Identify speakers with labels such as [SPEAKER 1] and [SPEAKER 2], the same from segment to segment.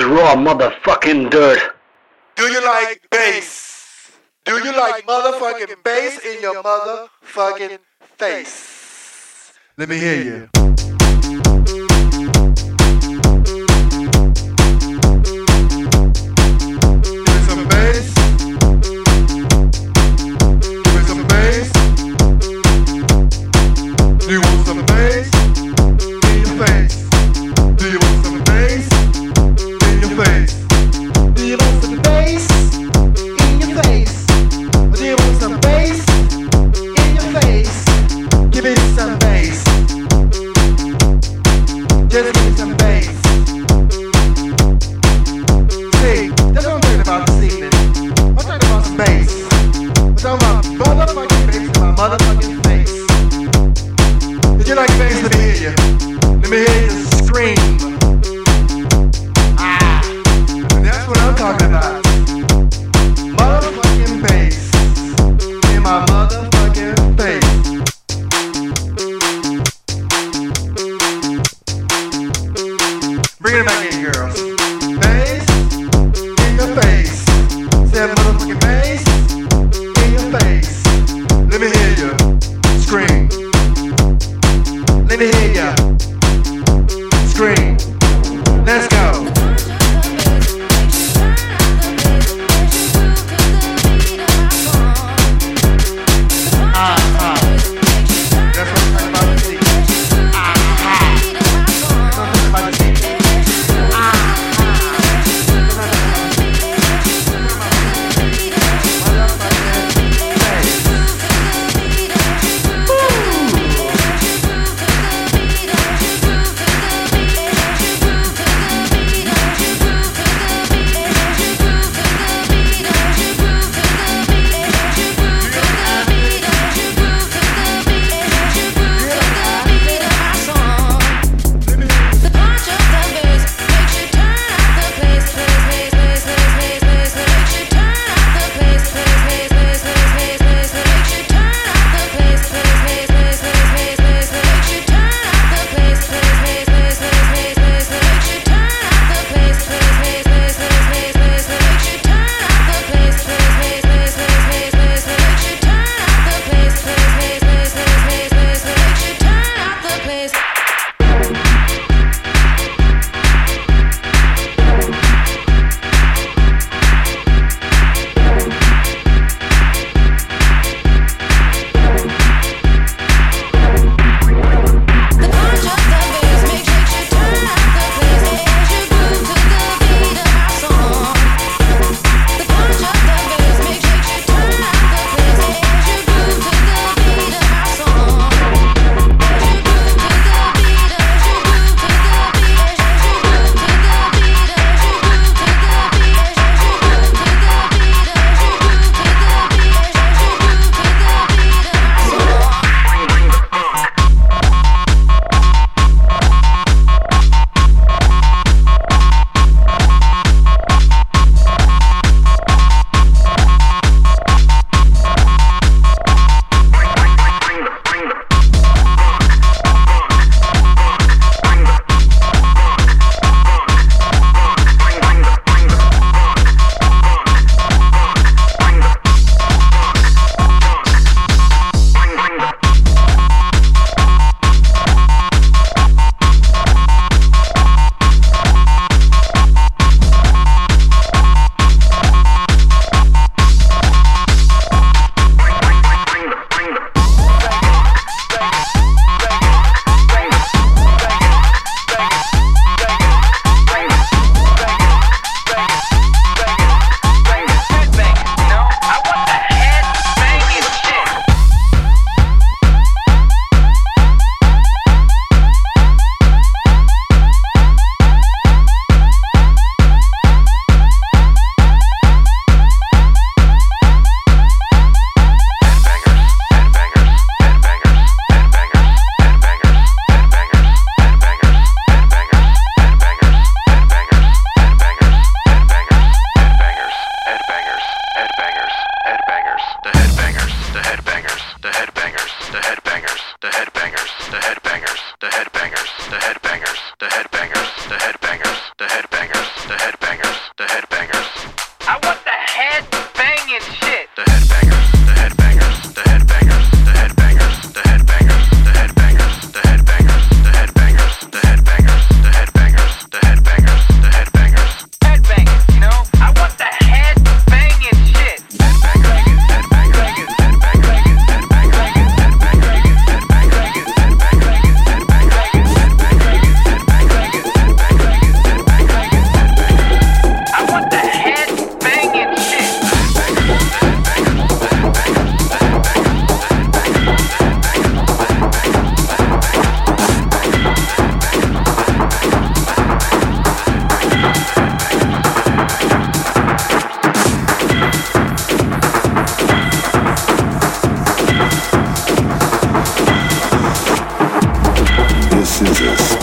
[SPEAKER 1] Raw motherfucking dirt.
[SPEAKER 2] Do you like bass? Do you like motherfucking bass in your motherfucking face? Let me hear you. you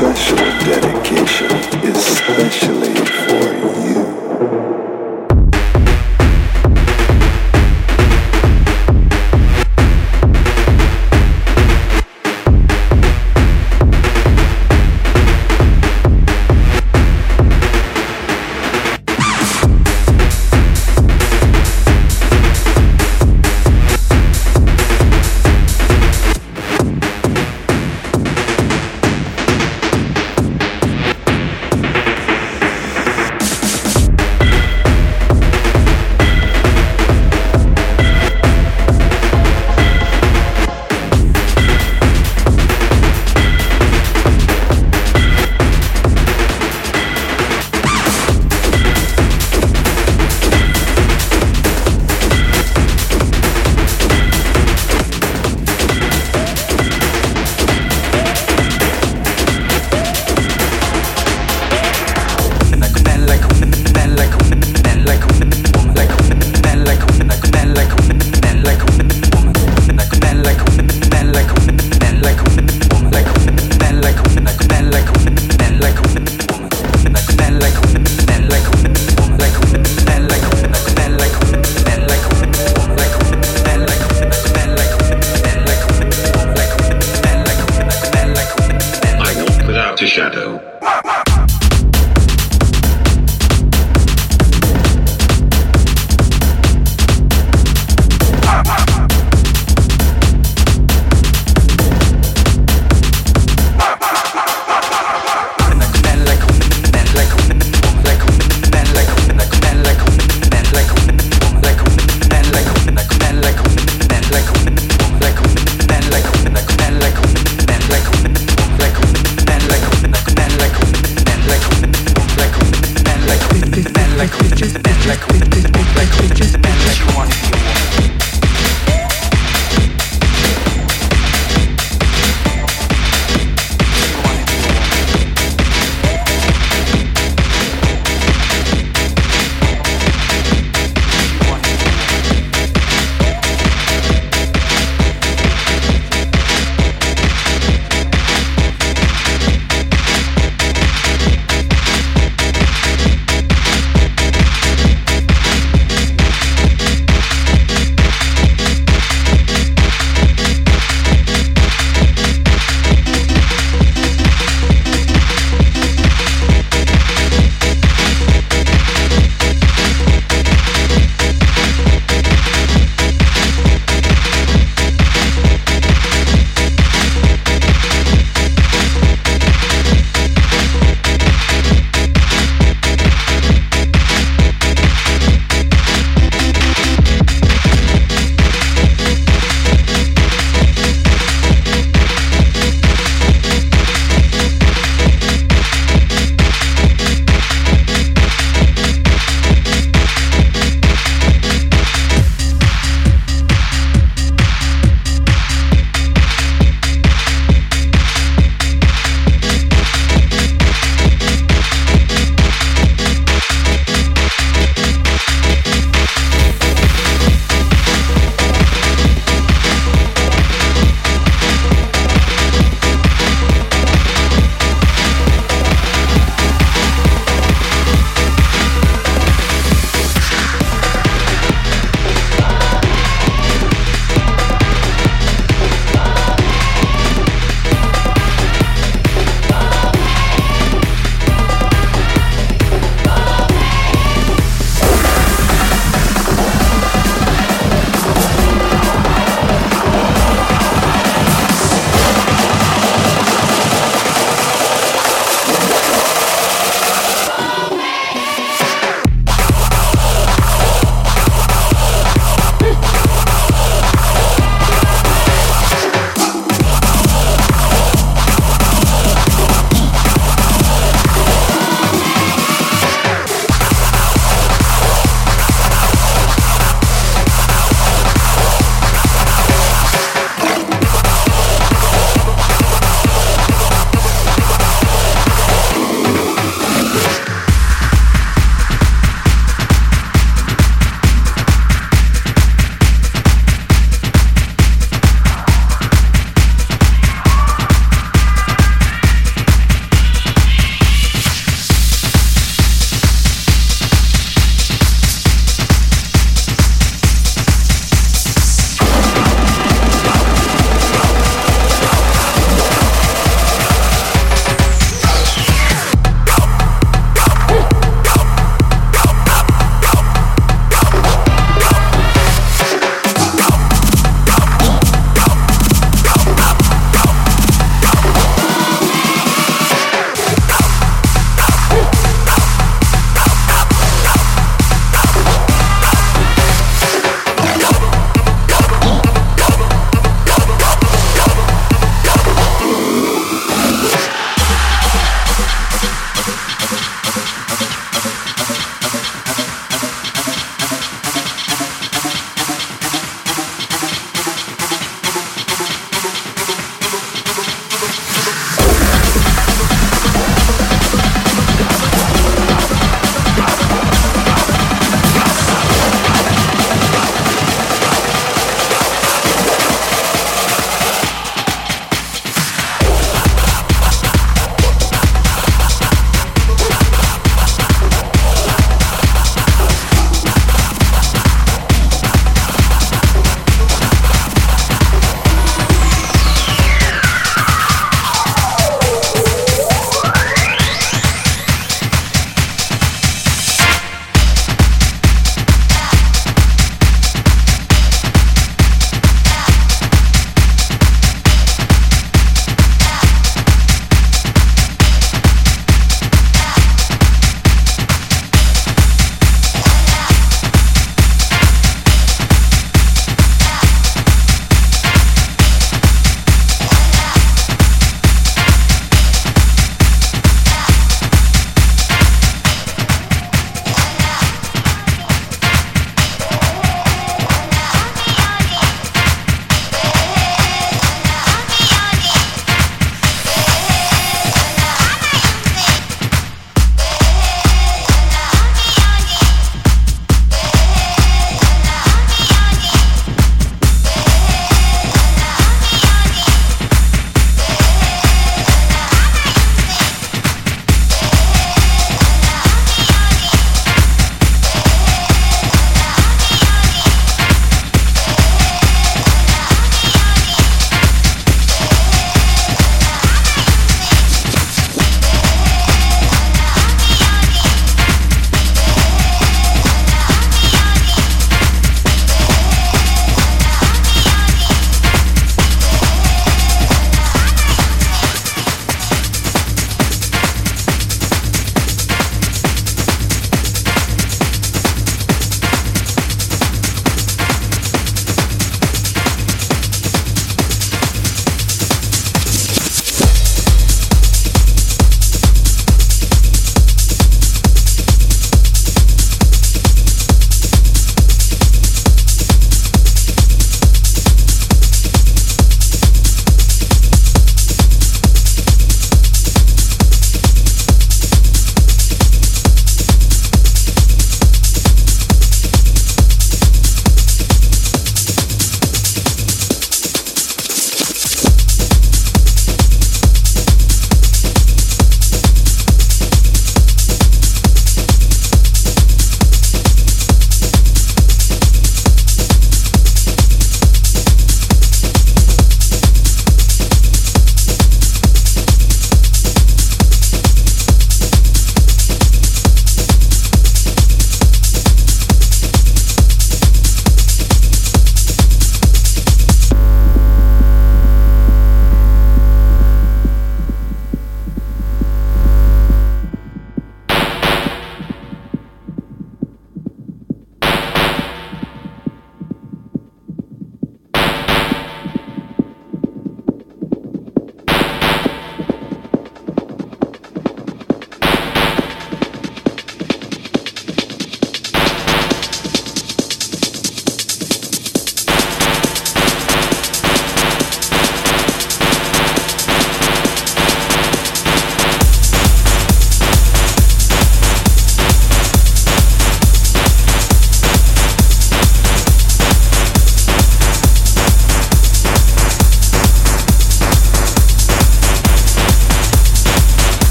[SPEAKER 3] special dedication.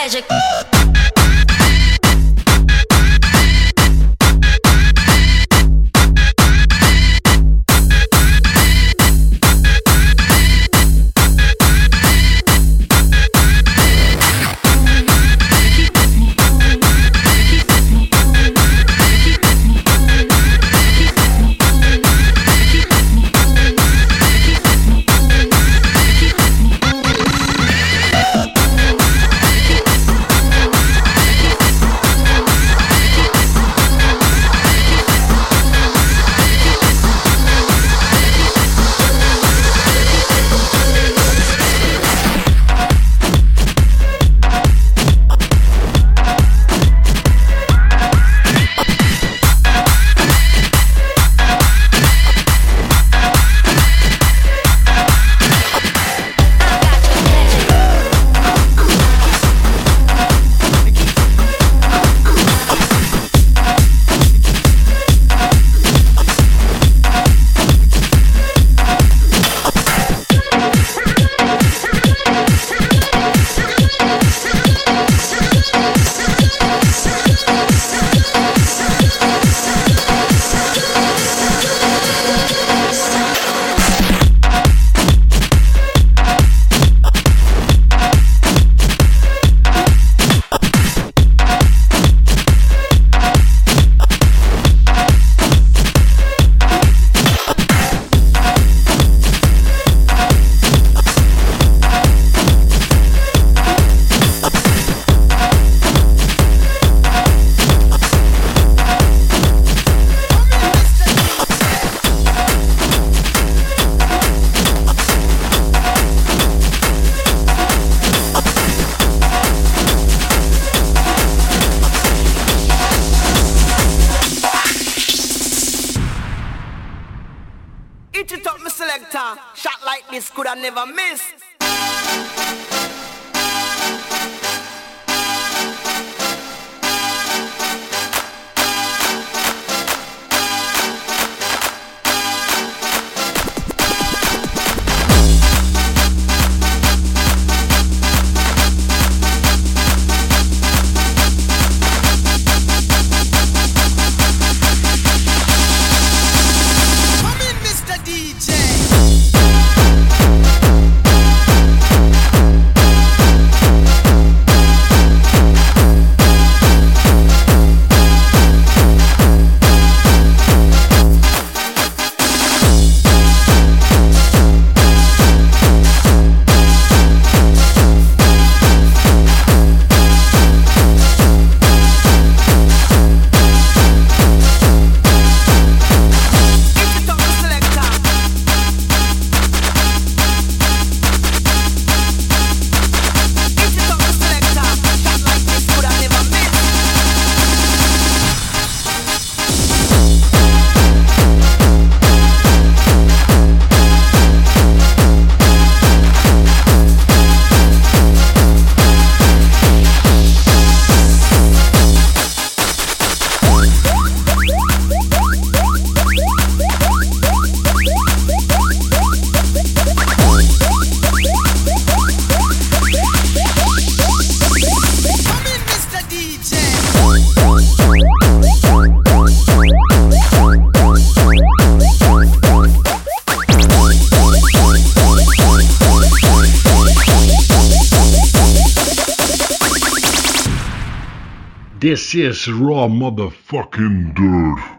[SPEAKER 4] alérgico. Never miss.
[SPEAKER 5] This is raw motherfucking dirt.